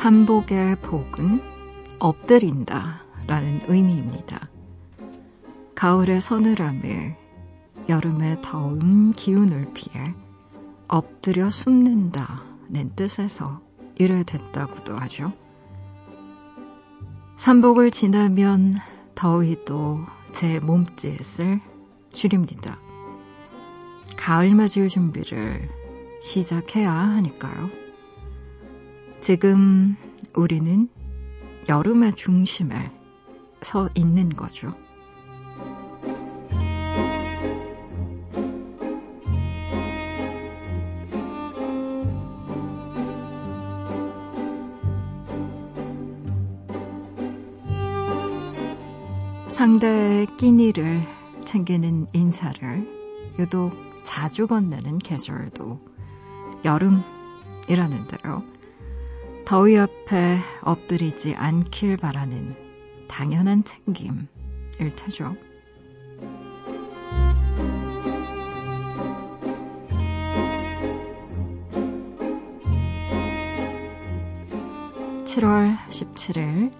삼복의 복은 엎드린다 라는 의미입니다. 가을의 서늘함에 여름의 더운 기운을 피해 엎드려 숨는다는 뜻에서 이래 됐다고도 하죠. 삼복을 지나면 더위도 제 몸짓을 줄입니다. 가을 맞을 준비를 시작해야 하니까요. 지금 우리는 여름의 중심에 서 있는 거죠. 상대의 끼니를 챙기는 인사를 유독 자주 건네는 계절도 여름이라는데요. 더위 앞에 엎드리지 않길 바라는 당연한 챙김일 테죠. (7월 17일)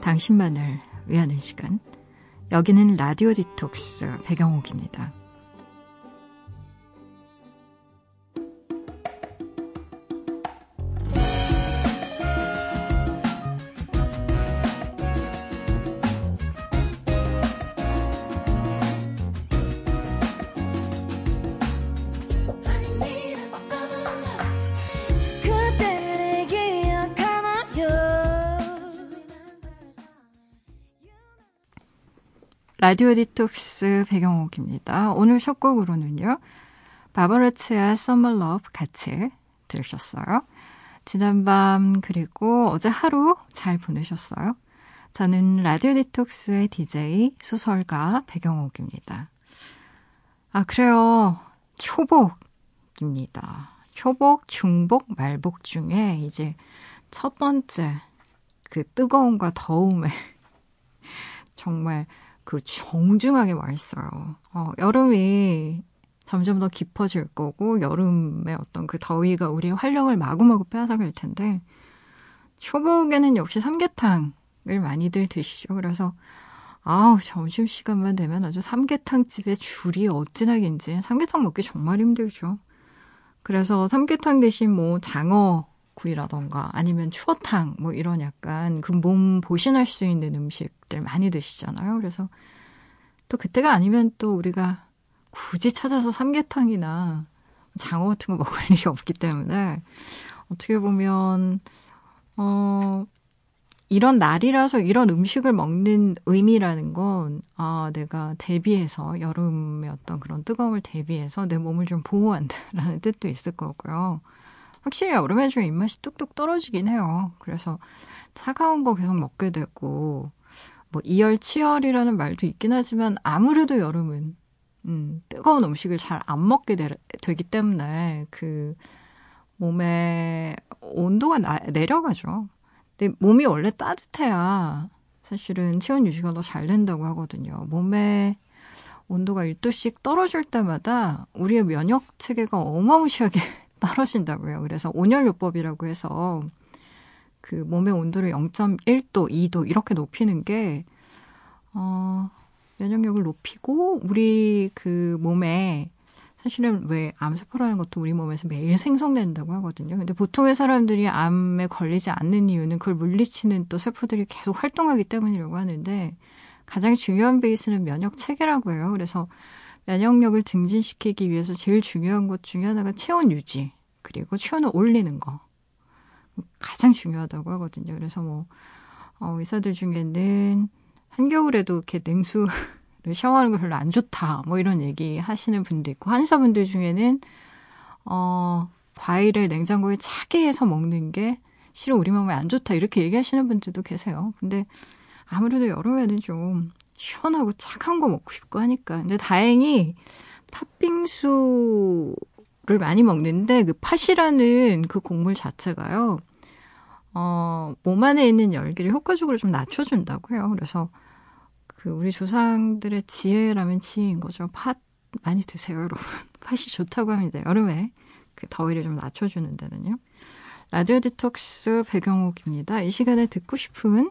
당신만을 위하는 시간 여기는 라디오 디톡스 배경옥입니다. 라디오 디톡스 배경옥입니다. 오늘 첫 곡으로는요. 바버레츠의 Summer Love 같이 들으셨어요. 지난밤 그리고 어제 하루 잘 보내셨어요? 저는 라디오 디톡스의 DJ 수설가 배경옥입니다. 아 그래요. 초복입니다. 초복, 중복, 말복 중에 이제 첫 번째 그 뜨거움과 더움에 정말 그 정중하게 와 있어요. 어, 여름이 점점 더 깊어질 거고 여름의 어떤 그 더위가 우리의 활력을 마구마구 빼앗아갈 텐데 초복에는 역시 삼계탕을 많이들 드시죠. 그래서 아우 점심 시간만 되면 아주 삼계탕 집에 줄이 어찌나 긴지 삼계탕 먹기 정말 힘들죠. 그래서 삼계탕 대신 뭐 장어 구이라던가 아니면 추어탕 뭐 이런 약간 그 몸 보신할 수 있는 음식들 많이 드시잖아요. 그래서 또 그때가 아니면 또 우리가 굳이 찾아서 삼계탕이나 장어 같은 거 먹을 일이 없기 때문에 어떻게 보면 어 이런 날이라서 이런 음식을 먹는 의미라는 건, 아, 내가 대비해서, 여름의 어떤 그런 뜨거움을 대비해서 내 몸을 좀 보호한다라는 뜻도 있을 거고요. 확실히 여름에 좀 입맛이 뚝뚝 떨어지긴 해요. 그래서 차가운 거 계속 먹게 되고, 뭐, 이열치열이라는 말도 있긴 하지만 아무래도 여름은, 음, 뜨거운 음식을 잘 안 먹게 되, 되기 때문에 그 몸의 온도가 나, 내려가죠. 근데 몸이 원래 따뜻해야 사실은 체온 유지가 더 잘 된다고 하거든요. 몸의 온도가 1도씩 떨어질 때마다 우리의 면역 체계가 어마무시하게 떨어진다고요. 그래서 온열요법이라고 해서 그 몸의 온도를 0.1도, 2도 이렇게 높이는 게 어, 면역력을 높이고 우리 그 몸에 사실은 왜 암세포라는 것도 우리 몸에서 매일 생성된다고 하거든요. 근데 보통의 사람들이 암에 걸리지 않는 이유는 그걸 물리치는 또 세포들이 계속 활동하기 때문이라고 하는데 가장 중요한 베이스는 면역 체계라고 해요. 그래서 면역력을 증진시키기 위해서 제일 중요한 것 중에 하나가 체온 유지, 그리고 체온을 올리는 거. 가장 중요하다고 하거든요. 그래서 뭐, 어, 의사들 중에는 한겨울에도 이렇게 냉수를 샤워하는 거 별로 안 좋다. 뭐 이런 얘기 하시는 분도 있고, 한의사분들 중에는, 어, 과일을 냉장고에 차게 해서 먹는 게 실은 우리 몸에 안 좋다. 이렇게 얘기하시는 분들도 계세요. 근데 아무래도 여름에는 좀 시원하고 차가운 거 먹고 싶고 하니까. 근데 다행히 팥빙수를 많이 먹는데 그 팥이라는 그 곡물 자체가요. 어, 몸 안에 있는 열기를 효과적으로 좀 낮춰준다고 해요. 그래서 그 우리 조상들의 지혜라면 지혜인 거죠. 팥 많이 드세요, 여러분. 팥이 좋다고 합니다. 여름에 그 더위를 좀 낮춰주는 데는요. 라디오 디톡스 배경옥입니다. 이 시간에 듣고 싶은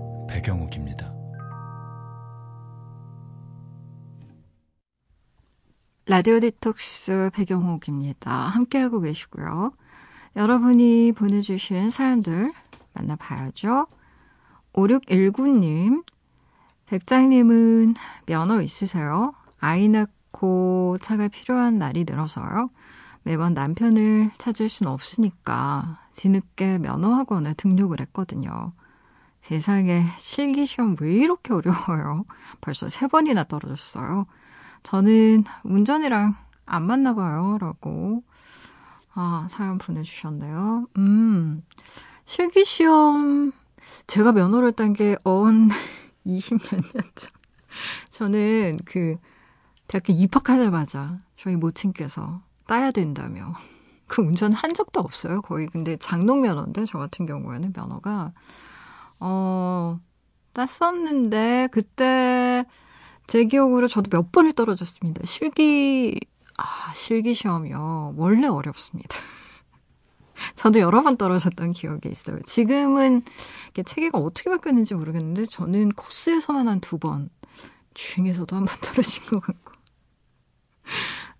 배경옥입니다. 라디오 디톡스 배경옥입니다. 함께하고 계시고요. 여러분이 보내주신 사연들 만나봐야죠. 5619님, 백장님은 면허 있으세요? 아이 낳고 차가 필요한 날이 늘어서요. 매번 남편을 찾을 순 없으니까 뒤늦게 면허학원에 등록을 했거든요. 세상에 실기시험 왜 이렇게 어려워요? 벌써 세 번이나 떨어졌어요. 저는 운전이랑 안 맞나 봐요. 라고, 아, 사연 보내주셨네요. 음, 실기시험, 제가 면허를 딴 게 언 20몇 년 전. 저는 그, 대학교 입학하자마자 저희 모친께서 따야 된다며. 그 운전 한 적도 없어요, 거의. 근데 장롱 면허인데, 저 같은 경우에는 면허가. 어, 땄었는데, 그때 제 기억으로 저도 몇 번을 떨어졌습니다. 실기, 아, 실기 시험이요. 원래 어렵습니다. 저도 여러 번 떨어졌던 기억이 있어요. 지금은 체계가 어떻게 바뀌었는지 모르겠는데, 저는 코스에서만 한 두 번, 중에서도 한 번 떨어진 것 같고.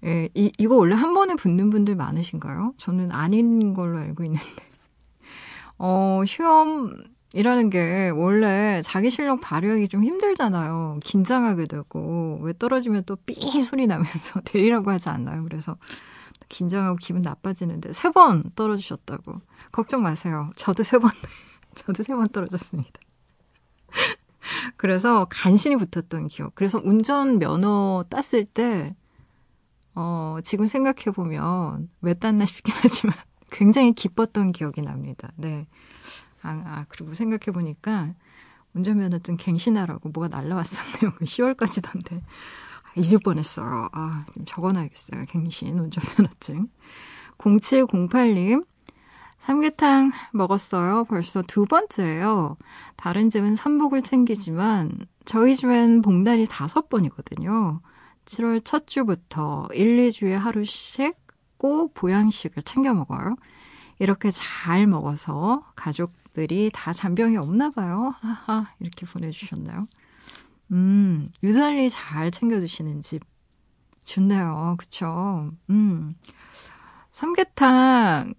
예, 이, 이거 원래 한 번에 붙는 분들 많으신가요? 저는 아닌 걸로 알고 있는데. 어, 시험, 이라는 게 원래 자기 실력 발휘하기 좀 힘들잖아요. 긴장하게 되고 왜 떨어지면 또 삐 소리 나면서 내리라고 하지 않나요? 그래서 긴장하고 기분 나빠지는데 세 번 떨어지셨다고 걱정 마세요. 저도 세 번, 저도 세 번 떨어졌습니다. 그래서 간신히 붙었던 기억. 그래서 운전 면허 땄을 때 어, 지금 생각해 보면 왜 땄나 싶긴 하지만 굉장히 기뻤던 기억이 납니다. 네. 아, 아 그리고 생각해 보니까 운전면허증 갱신하라고 뭐가 날라왔었네요. 10월까지던데. 아, 잊을 뻔했어요. 아, 좀 적어놔야겠어요. 갱신 운전면허증. 0708님. 삼계탕 먹었어요. 벌써 두 번째예요. 다른 집은 삼복을 챙기지만 저희 집엔 봉다리 다섯 번이거든요. 7월 첫 주부터 1, 2주에 하루씩 꼭 보양식을 챙겨 먹어요. 이렇게 잘 먹어서 가족 가족들이 다 잔병이 없나 봐요. 하하, 이렇게 보내주셨나요? 음, 유달리 잘 챙겨 드시는 집. 좋네요. 그쵸? 음. 삼계탕,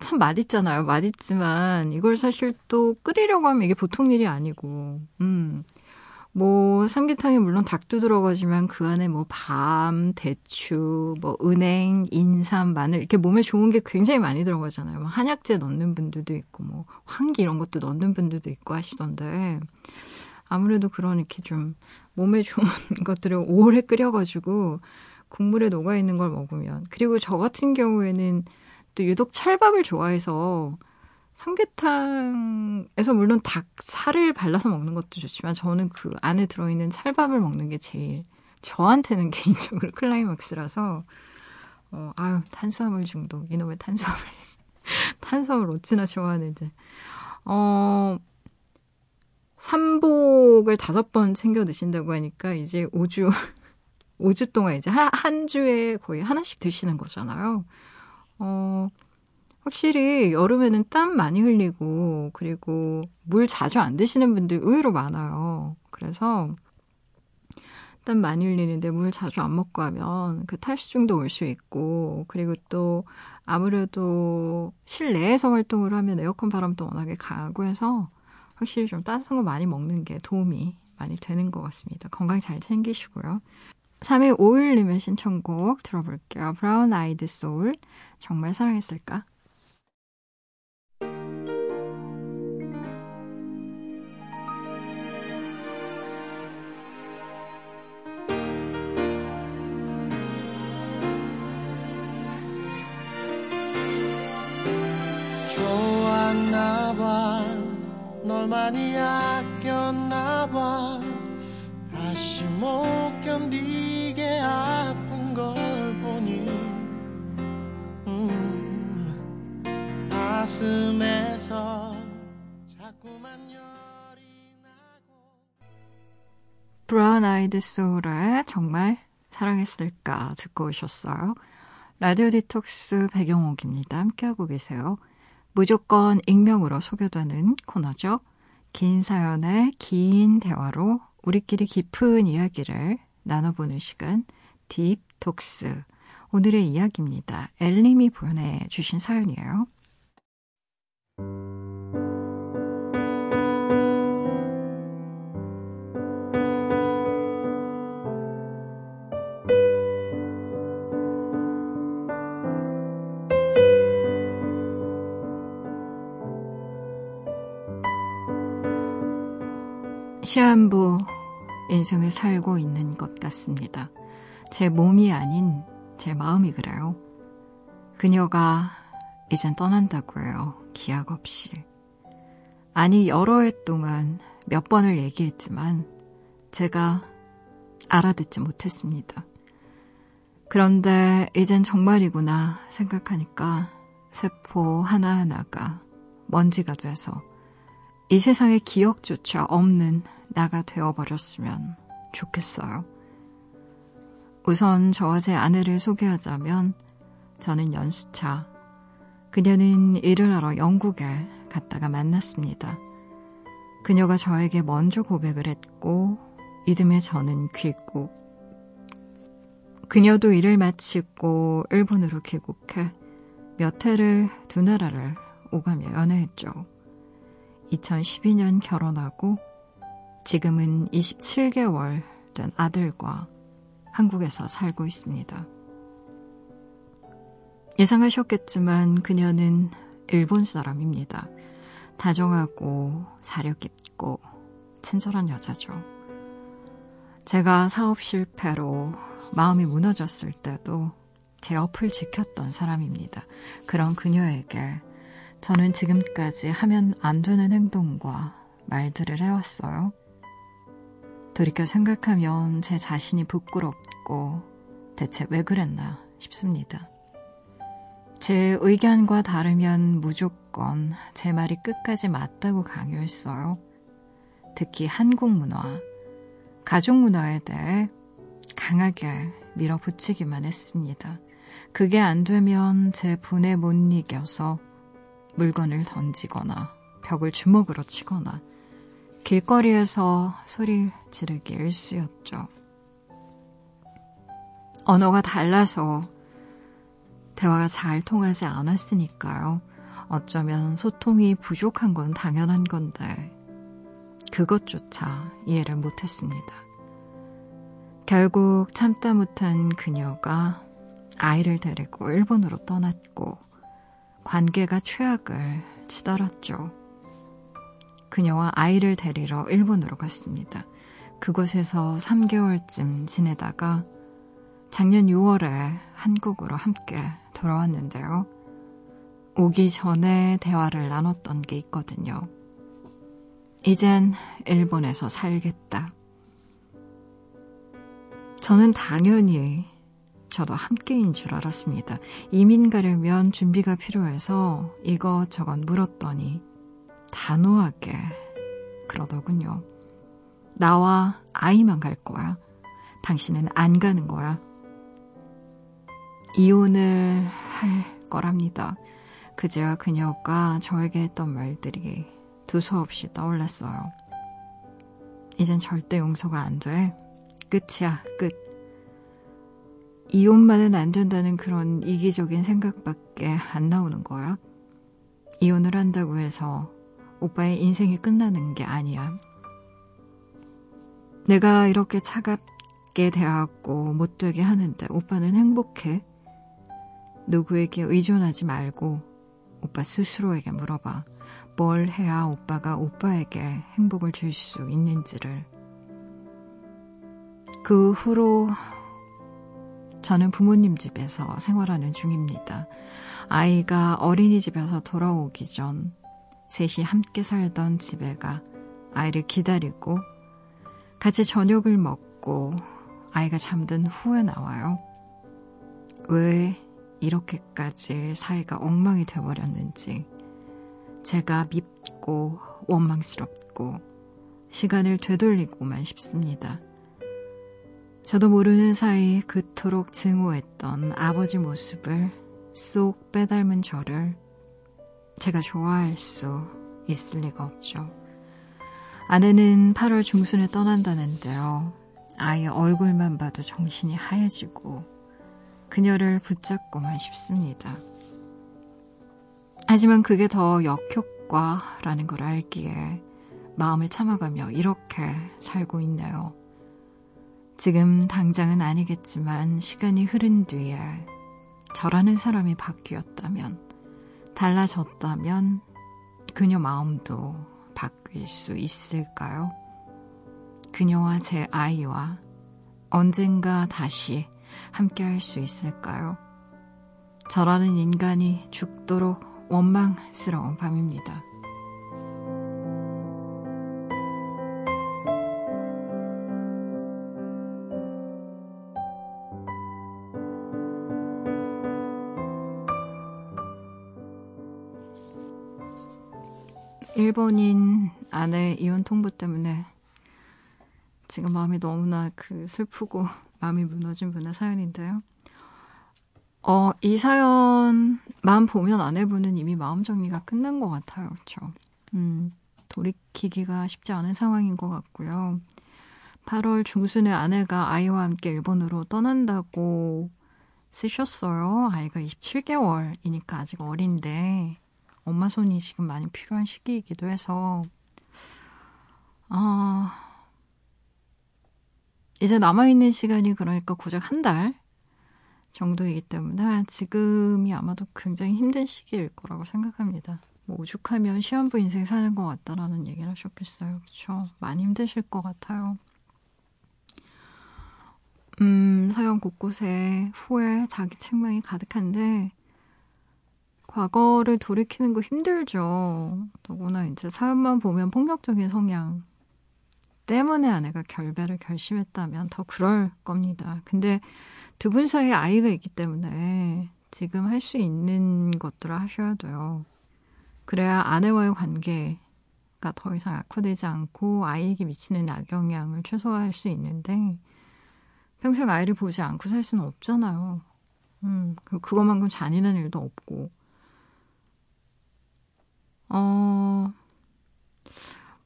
참 맛있잖아요. 맛있지만, 이걸 사실 또 끓이려고 하면 이게 보통 일이 아니고, 음. 뭐 삼계탕에 물론 닭도 들어가지만 그 안에 뭐 밤, 대추, 뭐 은행, 인삼, 마늘 이렇게 몸에 좋은 게 굉장히 많이 들어가잖아요. 뭐 한약재 넣는 분들도 있고 뭐 황기 이런 것도 넣는 분들도 있고 하시던데 아무래도 그런 이렇게 좀 몸에 좋은 것들을 오래 끓여가지고 국물에 녹아 있는 걸 먹으면 그리고 저 같은 경우에는 또 유독 찰밥을 좋아해서 삼계탕에서 물론 닭 살을 발라서 먹는 것도 좋지만 저는 그 안에 들어있는 찰밥을 먹는 게 제일 저한테는 개인적으로 클라이막스라서 어, 아유 탄수화물 중독 이놈의 탄수화물 탄수화물 어찌나 좋아하는지 어 삼복을 다섯 번 챙겨 드신다고 하니까 이제 5주 5주 동안 이제 한, 한 주에 거의 하나씩 드시는 거잖아요. 어 확실히 여름에는 땀 많이 흘리고 그리고 물 자주 안 드시는 분들 의외로 많아요. 그래서 땀 많이 흘리는데 물 자주 안 먹고 하면 그 탈수증도 올 수 있고 그리고 또 아무래도 실내에서 활동을 하면 에어컨 바람도 워낙에 강하고 해서 확실히 좀 따뜻한 거 많이 먹는 게 도움이 많이 되는 것 같습니다. 건강 잘 챙기시고요. 3위 5일님의 신청곡 들어볼게요. 브라운 아이드 소울 정말 사랑했을까? 널 많이 아꼈나 봐 다시 못 견디게 아픈 걸 보니 음, 가슴에서 자꾸만 열이 나고 브라운 아이드 소울의 정말 사랑했을까 듣고 오셨어요. 라디오 디톡스 배경옥입니다. 함께하고 계세요. 무조건 익명으로 소개되는 코너죠. 긴 사연의 긴 대화로 우리끼리 깊은 이야기를 나눠보는 시간 딥톡스 오늘의 이야기입니다. 엘님이 보내주신 사연이에요. 시한부 인생을 살고 있는 것 같습니다. 제 몸이 아닌 제 마음이 그래요. 그녀가 이젠 떠난다고 해요. 기약 없이. 아니, 여러 해 동안 몇 번을 얘기했지만 제가 알아듣지 못했습니다. 그런데 이젠 정말이구나 생각하니까 세포 하나하나가 먼지가 돼서 이 세상에 기억조차 없는 나가 되어버렸으면 좋겠어요. 우선 저와 제 아내를 소개하자면 저는 연수차. 그녀는 일을 하러 영국에 갔다가 만났습니다. 그녀가 저에게 먼저 고백을 했고 이듬해 저는 귀국. 그녀도 일을 마치고 일본으로 귀국해 몇 해를 두 나라를 오가며 연애했죠. 2012년 결혼하고 지금은 27개월 된 아들과 한국에서 살고 있습니다. 예상하셨겠지만 그녀는 일본 사람입니다. 다정하고 사력 있고 친절한 여자죠. 제가 사업 실패로 마음이 무너졌을 때도 제 옆을 지켰던 사람입니다. 그런 그녀에게 저는 지금까지 하면 안 되는 행동과 말들을 해왔어요. 돌이켜 생각하면 제 자신이 부끄럽고 대체 왜 그랬나 싶습니다. 제 의견과 다르면 무조건 제 말이 끝까지 맞다고 강요했어요. 특히 한국 문화, 가족 문화에 대해 강하게 밀어붙이기만 했습니다. 그게 안 되면 제 분에 못 이겨서 물건을 던지거나 벽을 주먹으로 치거나 길거리에서 소리 지르기 일쑤였죠. 언어가 달라서 대화가 잘 통하지 않았으니까요. 어쩌면 소통이 부족한 건 당연한 건데, 그것조차 이해를 못했습니다. 결국 참다 못한 그녀가 아이를 데리고 일본으로 떠났고, 관계가 최악을 치달았죠. 그녀와 아이를 데리러 일본으로 갔습니다. 그곳에서 3개월쯤 지내다가 작년 6월에 한국으로 함께 돌아왔는데요. 오기 전에 대화를 나눴던 게 있거든요. 이젠 일본에서 살겠다. 저는 당연히 저도 함께인 줄 알았습니다. 이민 가려면 준비가 필요해서 이것저것 물었더니 단호하게 그러더군요. 나와 아이만 갈 거야. 당신은 안 가는 거야. 이혼을 할 거랍니다. 그제야 그녀가 저에게 했던 말들이 두서없이 떠올랐어요. 이젠 절대 용서가 안 돼. 끝이야, 끝. 이혼만은 안 된다는 그런 이기적인 생각밖에 안 나오는 거야. 이혼을 한다고 해서 오빠의 인생이 끝나는 게 아니야. 내가 이렇게 차갑게 대하고 못되게 하는데 오빠는 행복해. 누구에게 의존하지 말고 오빠 스스로에게 물어봐. 뭘 해야 오빠가 오빠에게 행복을 줄 수 있는지를. 그 후로 저는 부모님 집에서 생활하는 중입니다. 아이가 어린이집에서 돌아오기 전 셋이 함께 살던 집에 가 아이를 기다리고 같이 저녁을 먹고 아이가 잠든 후에 나와요. 왜 이렇게까지 사이가 엉망이 돼버렸는지 제가 밉고 원망스럽고 시간을 되돌리고만 싶습니다. 저도 모르는 사이 그토록 증오했던 아버지 모습을 쏙 빼닮은 저를 제가 좋아할 수 있을 리가 없죠. 아내는 8월 중순에 떠난다는데요. 아이 얼굴만 봐도 정신이 하얘지고 그녀를 붙잡고만 싶습니다. 하지만 그게 더 역효과라는 걸 알기에 마음을 참아가며 이렇게 살고 있네요. 지금 당장은 아니겠지만 시간이 흐른 뒤에 저라는 사람이 바뀌었다면, 달라졌다면 그녀 마음도 바뀔 수 있을까요? 그녀와 제 아이와 언젠가 다시 함께 할 수 있을까요? 저라는 인간이 죽도록 원망스러운 밤입니다. 1번인 아내 이혼 통보 때문에 지금 마음이 너무나 그 슬프고 마음이 무너진 분의 사연인데요. 어, 이 사연만 보면 아내분은 이미 마음 정리가 끝난 것 같아요. 그렇죠? 음, 돌이키기가 쉽지 않은 상황인 것 같고요. 8월 중순에 아내가 아이와 함께 일본으로 떠난다고 쓰셨어요. 아이가 27개월이니까 아직 어린데 엄마 손이 지금 많이 필요한 시기이기도 해서 아 이제 남아있는 시간이 그러니까 고작 한 달 정도이기 때문에 지금이 아마도 굉장히 힘든 시기일 거라고 생각합니다. 뭐 오죽하면 시험부 인생 사는 것 같다라는 얘기를 하셨겠어요. 그렇죠? 많이 힘드실 것 같아요. 음, 사연 곳곳에 후회, 자기 책망이 가득한데 과거를 돌이키는 거 힘들죠. 더구나 이제 사연만 보면 폭력적인 성향 때문에 아내가 결별을 결심했다면 더 그럴 겁니다. 근데 두 분 사이에 아이가 있기 때문에 지금 할 수 있는 것들을 하셔야 돼요. 그래야 아내와의 관계가 더 이상 악화되지 않고 아이에게 미치는 악영향을 최소화할 수 있는데 평생 아이를 보지 않고 살 수는 없잖아요. 음, 그, 그것만큼 잔인한 일도 없고. 어,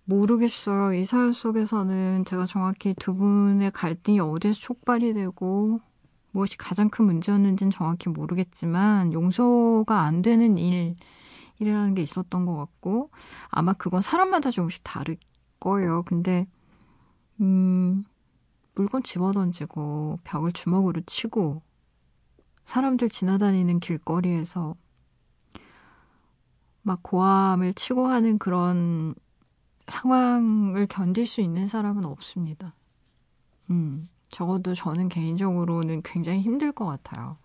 모르겠어요. 이 사연 속에서는 제가 정확히 두 분의 갈등이 어디서 촉발이 되고 무엇이 가장 큰 문제였는지는 정확히 모르겠지만 용서가 안 되는 일 이라는 게 있었던 것 같고 아마 그건 사람마다 조금씩 다를 거예요. 근데 음, 물건 집어던지고 벽을 주먹으로 치고 사람들 지나다니는 길거리에서 막 고함을 치고 하는 그런 상황을 견딜 수 있는 사람은 없습니다. 음, 적어도 저는 개인적으로는 굉장히 힘들 것 같아요.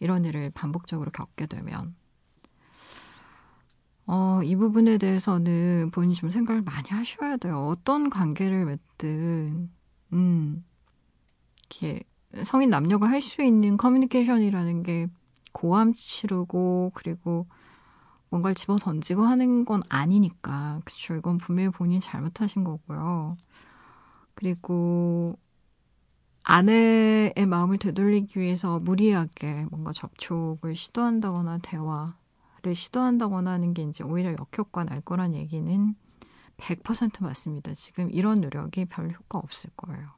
이런 일을 반복적으로 겪게 되면. 어, 이 부분에 대해서는 본인이 좀 생각을 많이 하셔야 돼요. 어떤 관계를 맺든, 음, 이렇게 성인 남녀가 할 수 있는 커뮤니케이션이라는 게 고함 치르고, 그리고 뭔가를 집어 던지고 하는 건 아니니까. 그쵸. 이건 분명히 본인이 잘못하신 거고요. 그리고 아내의 마음을 되돌리기 위해서 무리하게 뭔가 접촉을 시도한다거나 대화를 시도한다거나 하는 게 이제 오히려 역효과 날 거란 얘기는 100% 맞습니다. 지금 이런 노력이 별 효과 없을 거예요.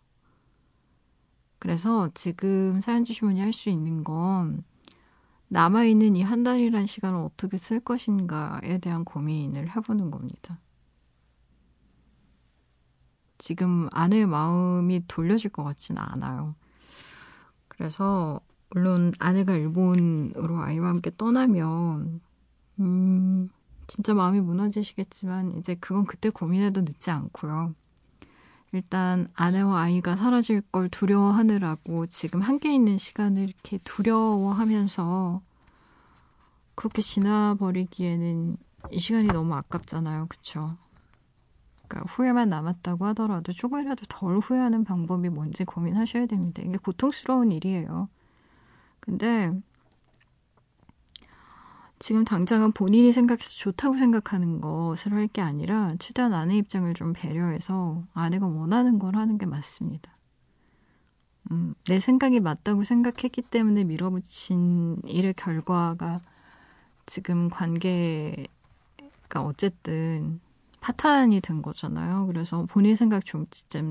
그래서 지금 사연 주신 분이 할 수 있는 건 남아있는 이 한 달이란 시간을 어떻게 쓸 것인가에 대한 고민을 해보는 겁니다. 지금 아내의 마음이 돌려질 것 같지는 않아요. 그래서 물론 아내가 일본으로 아이와 함께 떠나면 음 진짜 마음이 무너지시겠지만 이제 그건 그때 고민해도 늦지 않고요. 일단 아내와 아이가 사라질 걸 두려워하느라고 지금 함께 있는 시간을 이렇게 두려워하면서 그렇게 지나버리기에는 이 시간이 너무 아깝잖아요. 그쵸? 그러니까 후회만 남았다고 하더라도 조금이라도 덜 후회하는 방법이 뭔지 고민하셔야 됩니다. 이게 고통스러운 일이에요. 근데 지금 당장은 본인이 생각해서 좋다고 생각하는 것을 할 게 아니라 최대한 아내 입장을 좀 배려해서 아내가 원하는 걸 하는 게 맞습니다. 음, 내 생각이 맞다고 생각했기 때문에 밀어붙인 일의 결과가 지금 관계가 어쨌든 파탄이 된 거잖아요. 그래서 본인 생각 좀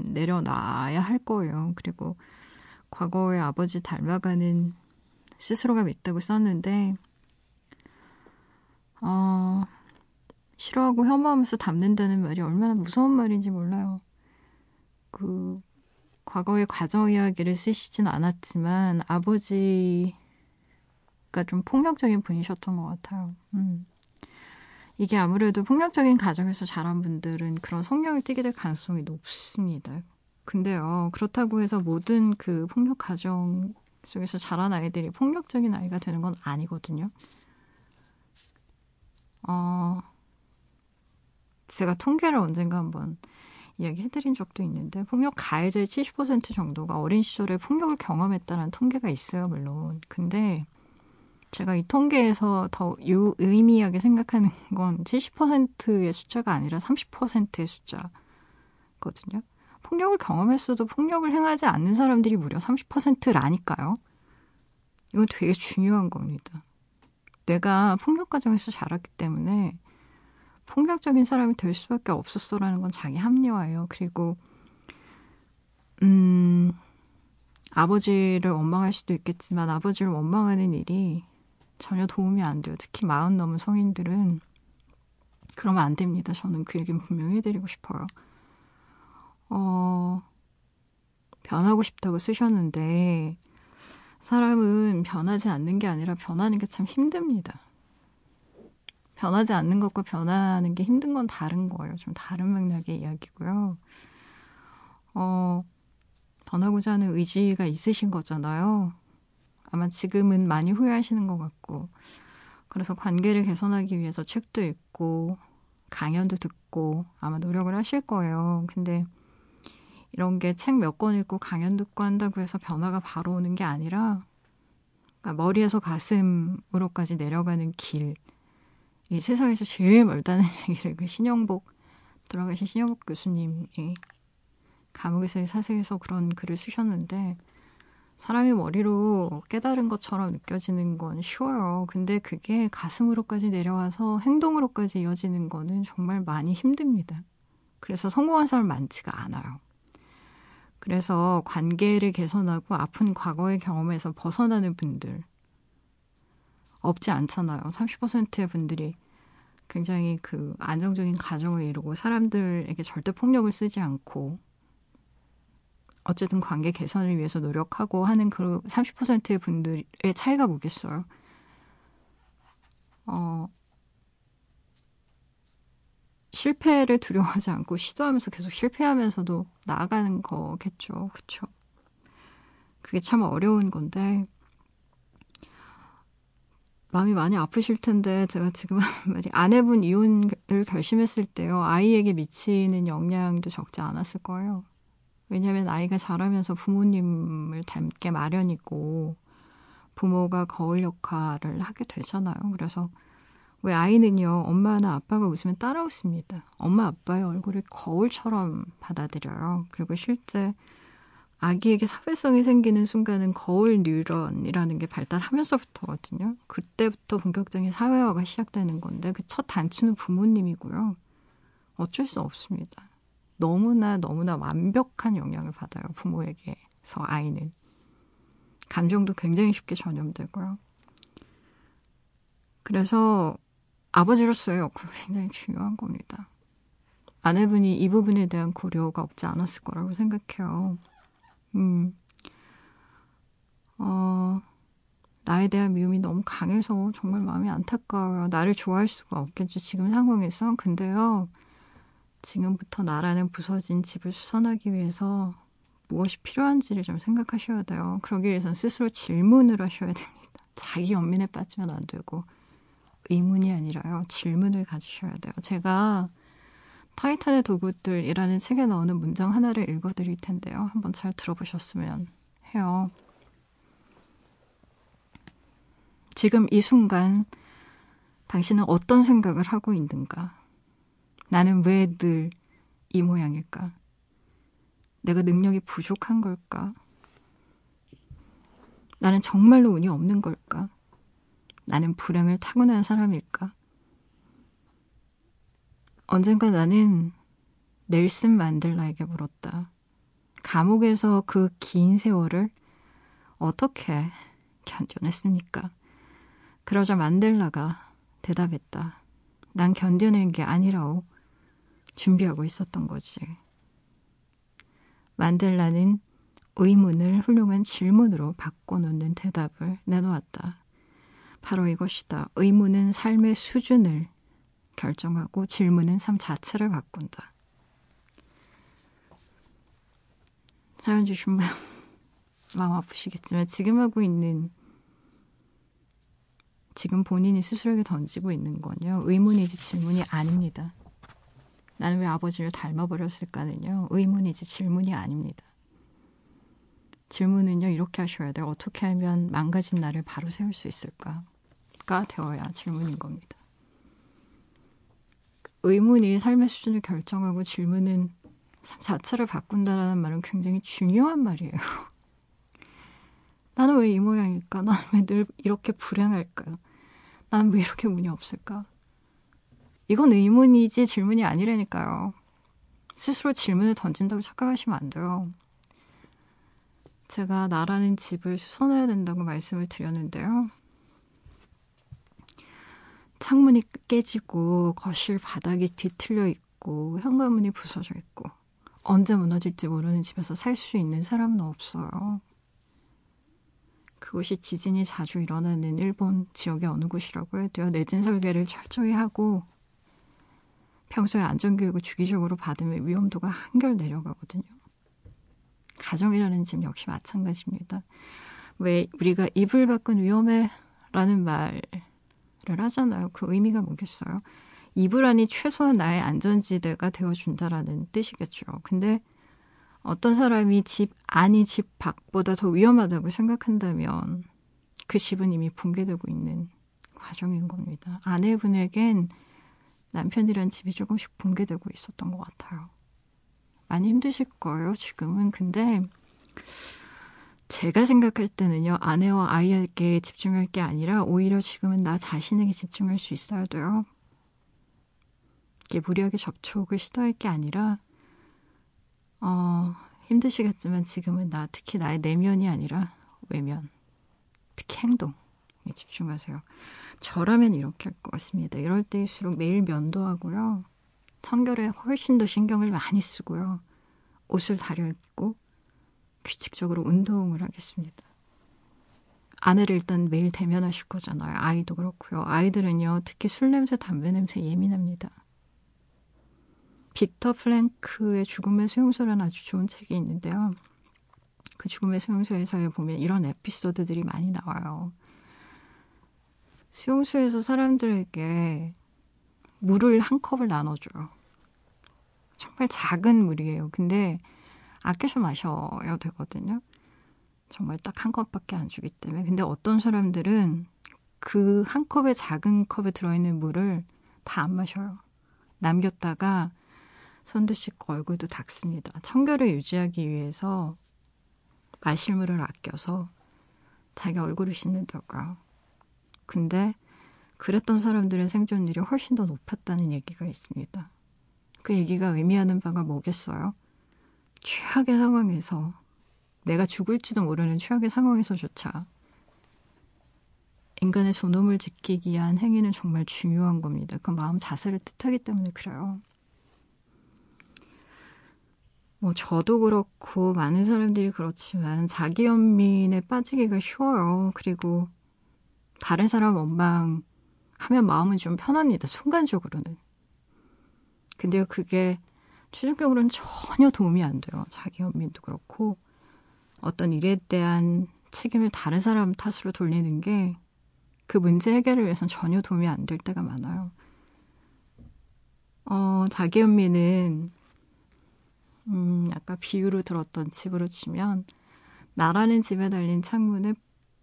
내려놔야 할 거예요. 그리고 과거의 아버지 닮아가는 스스로가 밉다고 썼는데 어, 싫어하고 혐오하면서 담는다는 말이 얼마나 무서운 말인지 몰라요. 그, 과거의 과정 이야기를 쓰시진 않았지만, 아버지가 좀 폭력적인 분이셨던 것 같아요. 음. 이게 아무래도 폭력적인 가정에서 자란 분들은 그런 성령을 띠게 될 가능성이 높습니다. 근데요, 그렇다고 해서 모든 그 폭력 가정 속에서 자란 아이들이 폭력적인 아이가 되는 건 아니거든요. 어, 제가 통계를 언젠가 한번 이야기해드린 적도 있는데 폭력 가해자의 70% 정도가 어린 시절에 폭력을 경험했다는 통계가 있어요, 물론. 근데 제가 이 통계에서 더 유, 의미하게 생각하는 건 70%의 숫자가 아니라 30%의 숫자거든요. 폭력을 경험했어도 폭력을 행하지 않는 사람들이 무려 30%라니까요. 이건 되게 중요한 겁니다. 내가 폭력 과정에서 자랐기 때문에 폭력적인 사람이 될 수밖에 없었어라는 건 자기 합리화예요. 그리고 음 아버지를 원망할 수도 있겠지만 아버지를 원망하는 일이 전혀 도움이 안 돼요. 특히 마흔 넘은 성인들은 그러면 안 됩니다. 저는 그 얘기는 분명히 해드리고 싶어요. 어, 변하고 싶다고 쓰셨는데 사람은 변하지 않는 게 아니라 변하는 게 참 힘듭니다. 변하지 않는 것과 변하는 게 힘든 건 다른 거예요. 좀 다른 맥락의 이야기고요. 어, 변하고자 하는 의지가 있으신 거잖아요. 아마 지금은 많이 후회하시는 것 같고. 그래서 관계를 개선하기 위해서 책도 읽고, 강연도 듣고, 아마 노력을 하실 거예요. 근데 이런 게 책 몇 권 읽고 강연 듣고 한다고 해서 변화가 바로 오는 게 아니라 그러니까 머리에서 가슴으로까지 내려가는 길. 이 세상에서 제일 멀다는 얘기를 그 신영복 돌아가신 신영복 교수님이 감옥에서의 사색에서 그런 글을 쓰셨는데 사람이 머리로 깨달은 것처럼 느껴지는 건 쉬워요. 근데 그게 가슴으로까지 내려와서 행동으로까지 이어지는 거는 정말 많이 힘듭니다. 그래서 성공한 사람 많지가 않아요. 그래서 관계를 개선하고 아픈 과거의 경험에서 벗어나는 분들 없지 않잖아요. 30%의 분들이 굉장히 그 안정적인 가정을 이루고 사람들에게 절대 폭력을 쓰지 않고 어쨌든 관계 개선을 위해서 노력하고 하는 그 30%의 분들의 차이가 뭐겠어요? 어, 실패를 두려워하지 않고 시도하면서 계속 실패하면서도 나아가는 거겠죠. 그렇죠? 그게 참 어려운 건데 마음이 많이 아프실 텐데 제가 지금 하는 말이 아내분 이혼을 결심했을 때요. 아이에게 미치는 영향도 적지 않았을 거예요. 왜냐하면 아이가 자라면서 부모님을 닮게 마련이고 부모가 거울 역할을 하게 되잖아요. 그래서 왜 아이는요, 엄마나 아빠가 웃으면 따라 웃습니다. 엄마 아빠의 얼굴을 거울처럼 받아들여요. 그리고 실제 아기에게 사회성이 생기는 순간은 거울 뉴런이라는 게 발달하면서부터거든요. 그때부터 본격적인 사회화가 시작되는 건데 그 첫 단추는 부모님이고요. 어쩔 수 없습니다. 너무나 너무나 완벽한 영향을 받아요. 부모에게서 아이는. 감정도 굉장히 쉽게 전염되고요. 그래서 아버지로서의 역할이 굉장히 중요한 겁니다. 아내분이 이 부분에 대한 고려가 없지 않았을 거라고 생각해요. 음, 어, 나에 대한 미움이 너무 강해서 정말 마음이 안타까워요. 나를 좋아할 수가 없겠죠. 지금 상황에서. 근데요, 지금부터 나라는 부서진 집을 수선하기 위해서 무엇이 필요한지를 좀 생각하셔야 돼요. 그러기 위해선 스스로 질문을 하셔야 됩니다. 자기 연민에 빠지면 안 되고, 의문이 아니라요. 질문을 가지셔야 돼요. 제가 타이탄의 도구들이라는 책에 나오는 문장 하나를 읽어드릴 텐데요. 한번 잘 들어보셨으면 해요. 지금 이 순간 당신은 어떤 생각을 하고 있는가? 나는 왜 늘 이 모양일까? 내가 능력이 부족한 걸까? 나는 정말로 운이 없는 걸까? 나는 불행을 타고난 사람일까? 언젠가 나는 넬슨 만델라에게 물었다. 감옥에서 그 긴 세월을 어떻게 견뎌냈습니까? 그러자 만델라가 대답했다. 난 견뎌낸 게 아니라오. 준비하고 있었던 거지. 만델라는 의문을 훌륭한 질문으로 바꿔놓는 대답을 내놓았다. 바로 이것이다. 의문은 삶의 수준을 결정하고 질문은 삶 자체를 바꾼다. 사연 주신 분 마음 아프시겠지만 지금 하고 있는 지금 본인이 스스로에게 던지고 있는 건요. 의문이지 질문이 아닙니다. 나는 왜 아버지를 닮아버렸을까는요. 의문이지 질문이 아닙니다. 질문은요. 이렇게 하셔야 돼요. 어떻게 하면 망가진 나를 바로 세울 수 있을까 가 되어야 질문인 겁니다. 의문이 삶의 수준을 결정하고 질문은 삶 자체를 바꾼다라는 말은 굉장히 중요한 말이에요. 나는 왜 이 모양일까? 나는 왜 늘 이렇게 불행할까? 나는 왜 이렇게 운이 없을까? 이건 의문이지 질문이 아니라니까요. 스스로 질문을 던진다고 착각하시면 안 돼요. 제가 나라는 집을 수선해야 된다고 말씀을 드렸는데요. 창문이 깨지고 거실 바닥이 뒤틀려 있고 현관문이 부서져 있고 언제 무너질지 모르는 집에서 살 수 있는 사람은 없어요. 그곳이 지진이 자주 일어나는 일본 지역의 어느 곳이라고 해도요. 내진 설계를 철저히 하고 평소에 안전교육을 주기적으로 받으면 위험도가 한결 내려가거든요. 가정이라는 집 역시 마찬가지입니다. 왜 우리가 이불 밖은 위험해 라는 말을 하잖아요. 그 의미가 뭐겠어요? 이 불 안이 최소한 나의 안전지대가 되어준다라는 뜻이겠죠. 근데 어떤 사람이 집 안이 집 밖보다 더 위험하다고 생각한다면 그 집은 이미 붕괴되고 있는 과정인 겁니다. 아내분에겐 남편이란 집이 조금씩 붕괴되고 있었던 것 같아요. 많이 힘드실 거예요, 지금은. 근데 제가 생각할 때는요, 아내와 아이에게 집중할 게 아니라 오히려 지금은 나 자신에게 집중할 수 있어야 돼요. 이게 무리하게 접촉을 시도할 게 아니라 어, 힘드시겠지만 지금은 나, 특히 나의 내면이 아니라 외면, 특히 행동에 집중하세요. 저라면 이렇게 할 것 같습니다. 이럴 때일수록 매일 면도하고요. 청결에 훨씬 더 신경을 많이 쓰고요. 옷을 다려입고 규칙적으로 운동을 하겠습니다. 아내를 일단 매일 대면하실 거잖아요. 아이도 그렇고요. 아이들은요, 특히 술 냄새, 담배 냄새 예민합니다. 빅터 프랭클의 죽음의 수용소라는 아주 좋은 책이 있는데요. 그 죽음의 수용소에서 보면 이런 에피소드들이 많이 나와요. 수용소에서 사람들에게 물을 한 컵을 나눠줘요. 정말 작은 물이에요. 근데 아껴서 마셔야 되거든요. 정말 딱 한 컵밖에 안 주기 때문에. 근데 어떤 사람들은 그 한 컵의 작은 컵에 들어있는 물을 다 안 마셔요. 남겼다가 손도 씻고 얼굴도 닦습니다. 청결을 유지하기 위해서 마실 물을 아껴서 자기 얼굴을 씻는다고요. 근데 그랬던 사람들의 생존율이 훨씬 더 높았다는 얘기가 있습니다. 그 얘기가 의미하는 바가 뭐겠어요? 최악의 상황에서 내가 죽을지도 모르는 최악의 상황에서조차 인간의 존엄을 지키기 위한 행위는 정말 중요한 겁니다. 그 마음 자세를 뜻하기 때문에 그래요. 뭐 저도 그렇고 많은 사람들이 그렇지만 자기 연민에 빠지기가 쉬워요. 그리고 다른 사람 원망하면 마음은 좀 편합니다. 순간적으로는. 근데요, 그게 최종적으로는 전혀 도움이 안 돼요. 자기 연민도 그렇고 어떤 일에 대한 책임을 다른 사람 탓으로 돌리는 게 그 문제 해결을 위해서는 전혀 도움이 안 될 때가 많아요. 어, 자기 연민은 음, 아까 비유로 들었던 집으로 치면 나라는 집에 달린 창문에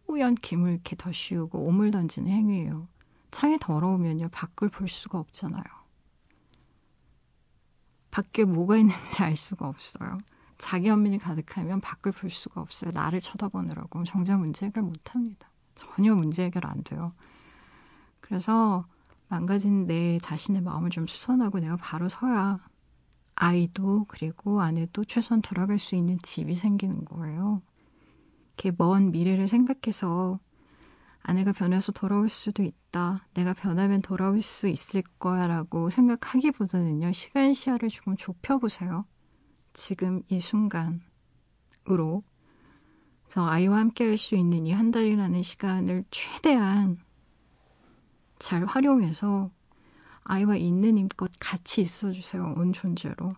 뿌연 김을 이렇게 더 씌우고 오물 던지는 행위예요. 창이 더러우면요 밖을 볼 수가 없잖아요. 밖에 뭐가 있는지 알 수가 없어요. 자기 연민이 가득하면 밖을 볼 수가 없어요. 나를 쳐다보느라고 정작 문제 해결 못 합니다. 전혀 문제 해결 안 돼요. 그래서 망가진 내 자신의 마음을 좀 수선하고 내가 바로 서야 아이도 그리고 아내도 최선 돌아갈 수 있는 집이 생기는 거예요. 이렇게 먼 미래를 생각해서 아내가 변해서 돌아올 수도 있다. 내가 변하면 돌아올 수 있을 거야 라고 생각하기보다는요, 시간 시야를 조금 좁혀보세요. 지금 이 순간으로. 그래서 아이와 함께 할 수 있는 이 한 달이라는 시간을 최대한 잘 활용해서 아이와 있는 힘껏 같이 있어주세요. 온 존재로.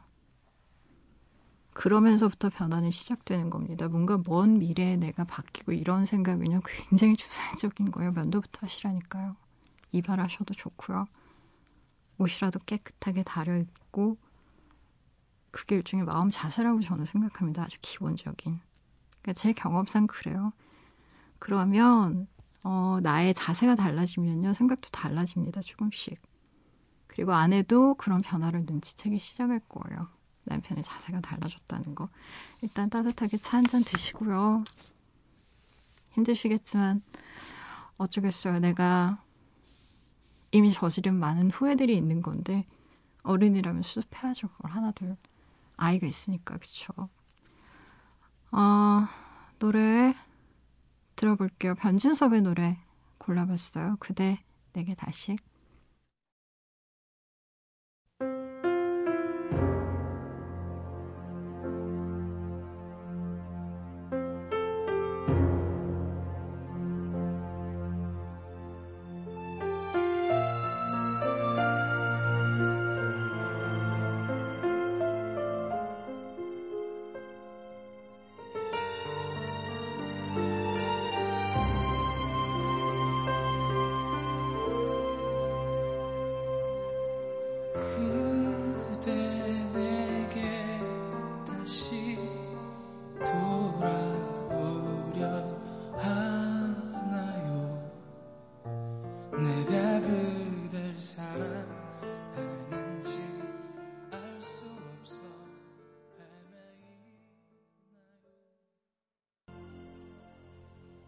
그러면서부터 변화는 시작되는 겁니다. 뭔가 먼 미래에 내가 바뀌고 이런 생각은요, 굉장히 추상적인 거예요. 면도부터 하시라니까요. 이발하셔도 좋고요. 옷이라도 깨끗하게 다려입고, 그게 일종의 마음 자세라고 저는 생각합니다. 아주 기본적인. 그러니까 제 경험상 그래요. 그러면, 어, 나의 자세가 달라지면요, 생각도 달라집니다. 조금씩. 그리고 아내도 그런 변화를 눈치채기 시작할 거예요. 남편의 자세가 달라졌다는 거. 일단 따뜻하게 차 한 잔 드시고요. 힘드시겠지만 어쩌겠어요. 내가 이미 저지른 많은 후회들이 있는 건데 어른이라면 수습해야죠. 그걸 하나 둘 아이가 있으니까 그쵸. 어, 노래 들어볼게요. 변진섭의 노래 골라봤어요. 그대 내게 다시.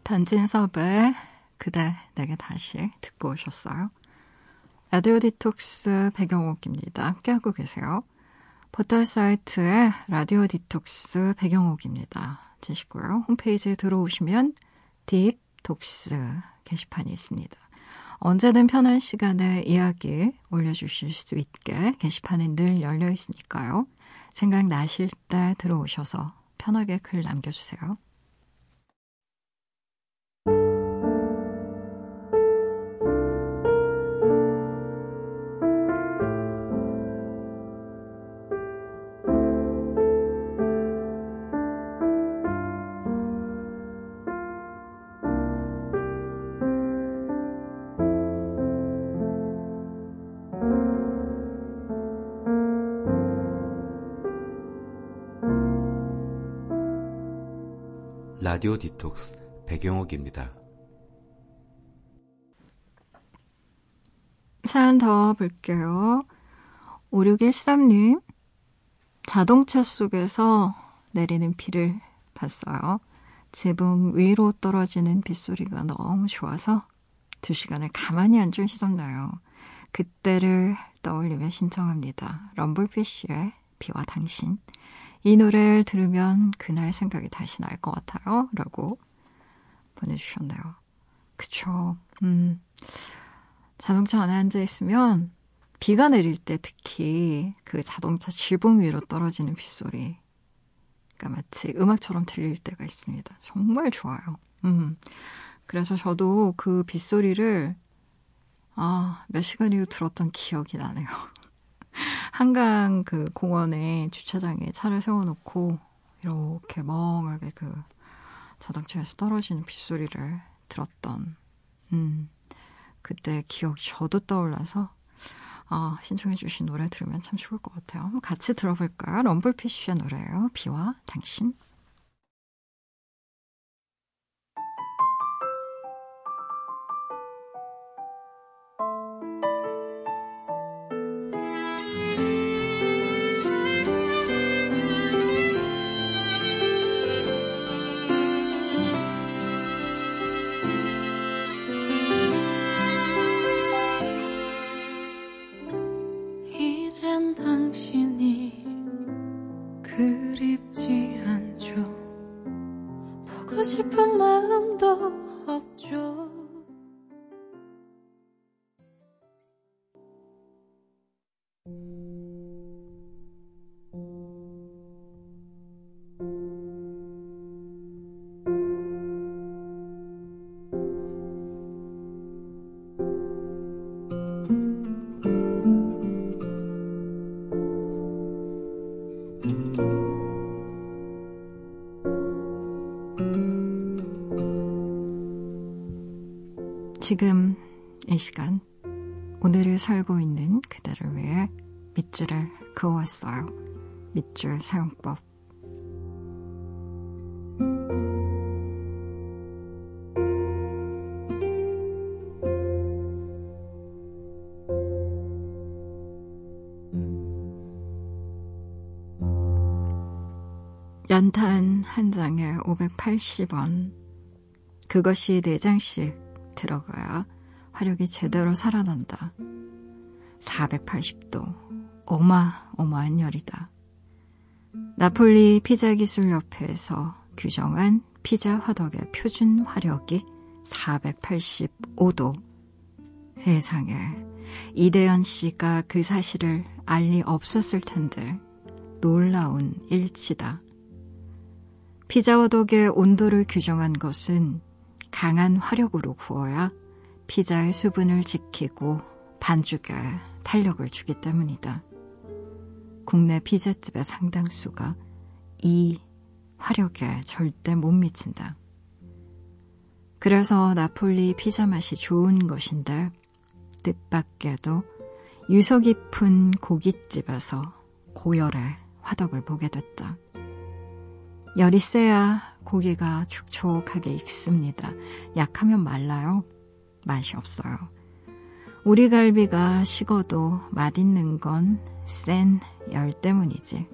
변진섭의 그대 내게 다시 듣고 오셨어요. 라디오 디톡스 배경옥입니다. 함께하고 계세요. 포털 사이트에 라디오 디톡스 배경옥입니다. 치시고요. 홈페이지에 들어오시면 딥톡스 게시판이 있습니다. 언제든 편한 시간에 이야기 올려주실 수 있게 게시판이 늘 열려 있으니까요. 생각나실 때 들어오셔서 편하게 글 남겨주세요. 라디오 디톡스 배경옥입니다. 사연 더 볼게요. 5613님, 자동차 속에서 내리는 비를 봤어요. 지붕 위로 떨어지는 빗소리가 너무 좋아서 두 시간을 가만히 앉아 있었나요. 그때를 떠올리며 신청합니다. 럼블피쉬의 비와 당신. 이 노래를 들으면 그날 생각이 다시 날 것 같아요. 라고 보내주셨네요. 그쵸. 음, 자동차 안에 앉아있으면 비가 내릴 때 특히 그 자동차 지붕 위로 떨어지는 빗소리. 가 마치 음악처럼 들릴 때가 있습니다. 정말 좋아요. 음. 그래서 저도 그 빗소리를 아, 몇 시간 이후 들었던 기억이 나네요. 한강 그 공원에 주차장에 차를 세워놓고 이렇게 멍하게 그 자동차에서 떨어지는 빗소리를 들었던 음 그때 기억이 저도 떠올라서 아, 신청해주신 노래 들으면 참 좋을 것 같아요. 같이 들어볼까요? 럼블피쉬의 노래예요. 비와 당신. 밑줄 사용법. 연탄 한 장에 580원. 그것이 4장씩 들어가야 화력이 제대로 살아난다. 480도. 어마어마한 열이다. 나폴리 피자 기술 협회에서 규정한 피자 화덕의 표준 화력이 485도. 세상에 이대현 씨가 그 사실을 알 리 없었을 텐데 놀라운 일치다. 피자 화덕의 온도를 규정한 것은 강한 화력으로 구워야 피자의 수분을 지키고 반죽에 탄력을 주기 때문이다. 국내 피자집의 상당수가 이 화력에 절대 못 미친다. 그래서 나폴리 피자 맛이 좋은 것인데 뜻밖에도 유서 깊은 고깃집에서 고열의 화덕을 보게 됐다. 열이 세야 고기가 촉촉하게 익습니다. 약하면 말라요. 맛이 없어요. 우리 갈비가 식어도 맛있는 건 센 열 때문이지.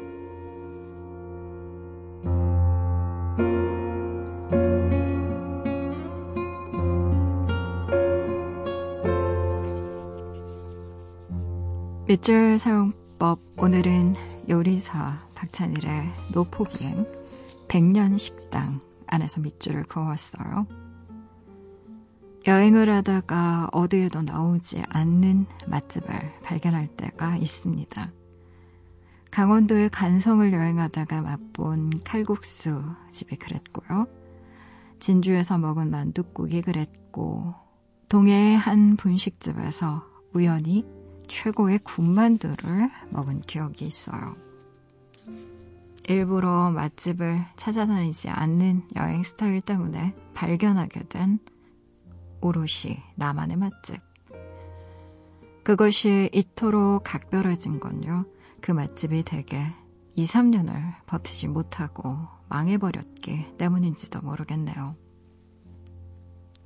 밑줄 사용법 오늘은 요리사 박찬일의 노포기행 백년 식당 안에서 밑줄을 그어왔어요. 여행을 하다가 어디에도 나오지 않는 맛집을 발견할 때가 있습니다. 강원도의 간성을 여행하다가 맛본 칼국수 집이 그랬고요. 진주에서 먹은 만둣국이 그랬고, 동해의 한 분식집에서 우연히 최고의 군만두를 먹은 기억이 있어요. 일부러 맛집을 찾아다니지 않는 여행 스타일 때문에 발견하게 된 오롯이 나만의 맛집. 그것이 이토록 각별해진 건요. 그 맛집이 대개 2, 3년을 버티지 못하고 망해버렸기 때문인지도 모르겠네요.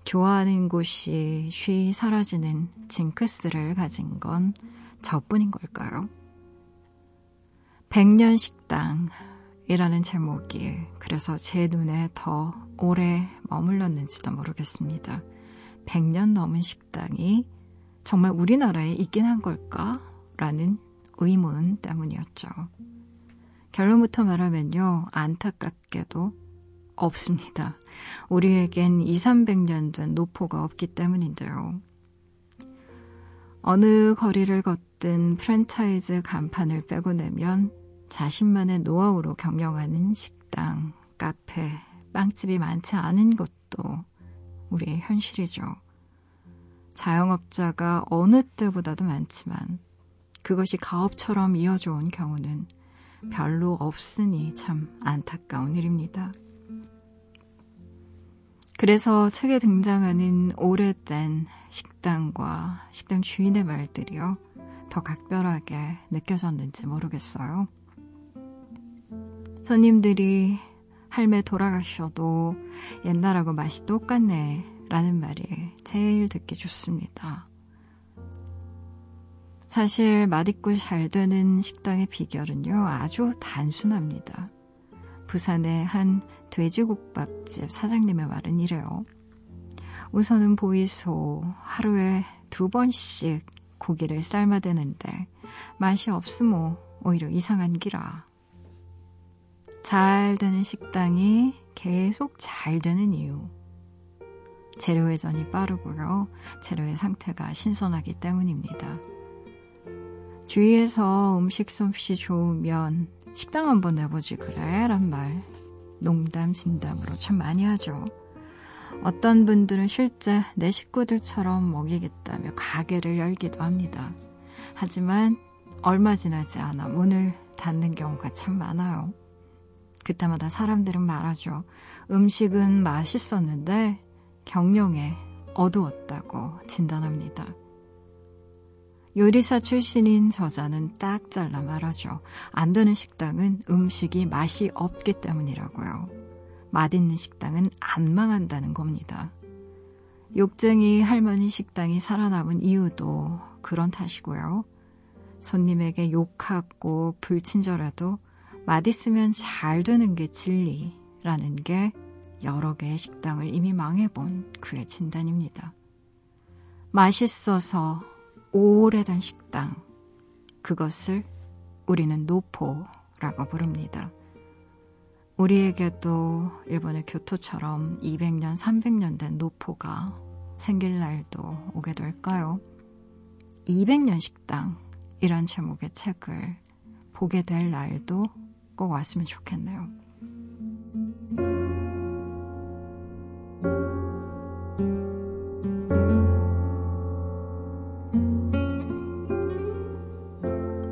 좋아하는 곳이 쉬 사라지는 징크스를 가진 건 저뿐인 걸까요? 백년 식당 이라는 제목이 그래서 제 눈에 더 오래 머물렀는지도 모르겠습니다. 100년 넘은 식당이 정말 우리나라에 있긴 한 걸까? 라는 의문 때문이었죠. 결론부터 말하면요. 안타깝게도 없습니다. 우리에겐 2, 300년 된 노포가 없기 때문인데요. 어느 거리를 걷든 프랜차이즈 간판을 빼고 내면 자신만의 노하우로 경영하는 식당, 카페, 빵집이 많지 않은 것도 우리의 현실이죠. 자영업자가 어느 때보다도 많지만 그것이 가업처럼 이어져 온 경우는 별로 없으니 참 안타까운 일입니다. 그래서 책에 등장하는 오래된 식당과 식당 주인의 말들이요. 더 각별하게 느껴졌는지 모르겠어요. 손님들이 할매 돌아가셔도 옛날하고 맛이 똑같네 라는 말이 제일 듣기 좋습니다. 사실 맛있고 잘 되는 식당의 비결은요, 아주 단순합니다. 부산의 한 돼지국밥집 사장님의 말은 이래요. 우선은 보이소. 하루에 두 번씩 고기를 삶아대는데 맛이 없으모 오히려 이상한 기라. 잘 되는 식당이 계속 잘 되는 이유. 재료 회전이 빠르고요. 재료의 상태가 신선하기 때문입니다. 주위에서 음식 솜씨 좋으면 식당 한번 내보지 그래? 란 말 농담 진담으로 참 많이 하죠. 어떤 분들은 실제 내 식구들처럼 먹이겠다며 가게를 열기도 합니다. 하지만 얼마 지나지 않아 문을 닫는 경우가 참 많아요. 그때마다 사람들은 말하죠. 음식은 맛있었는데 경영에 어두웠다고 진단합니다. 요리사 출신인 저자는 딱 잘라 말하죠. 안 되는 식당은 음식이 맛이 없기 때문이라고요. 맛있는 식당은 안 망한다는 겁니다. 욕쟁이 할머니 식당이 살아남은 이유도 그런 탓이고요. 손님에게 욕하고 불친절해도 맛있으면 잘 되는 게 진리라는 게 여러 개의 식당을 이미 망해본 그의 진단입니다. 맛있어서 오래된 식당. 그것을 우리는 노포라고 부릅니다. 우리에게도 일본의 교토처럼 200년, 300년 된 노포가 생길 날도 오게 될까요? 200년 식당이란 제목의 책을 보게 될 날도 꼭 왔으면 좋겠네요.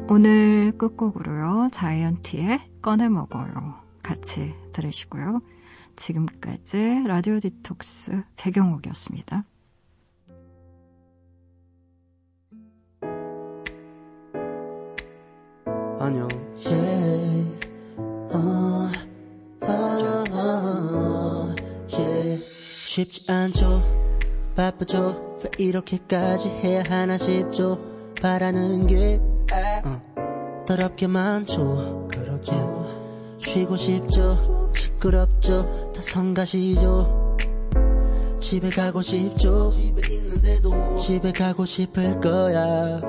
오늘 끝곡으로요. 자이언티의 꺼내 먹어요. 같이 들으시고요. 지금까지 라디오 디톡스 배경옥이었습니다. 안녕. 쉽지 않죠. 바쁘죠. 왜 이렇게까지 해야 하나 싶죠. 바라는 게 어, 더럽게 많죠. 그렇죠. 쉬고 싶죠. 시끄럽죠. 다 성가시죠. 집에 가고 싶죠. 집에 있는데도 집에 가고 싶을 거야.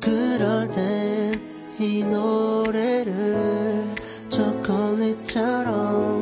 그럴 땐 이 노래를 초콜릿처럼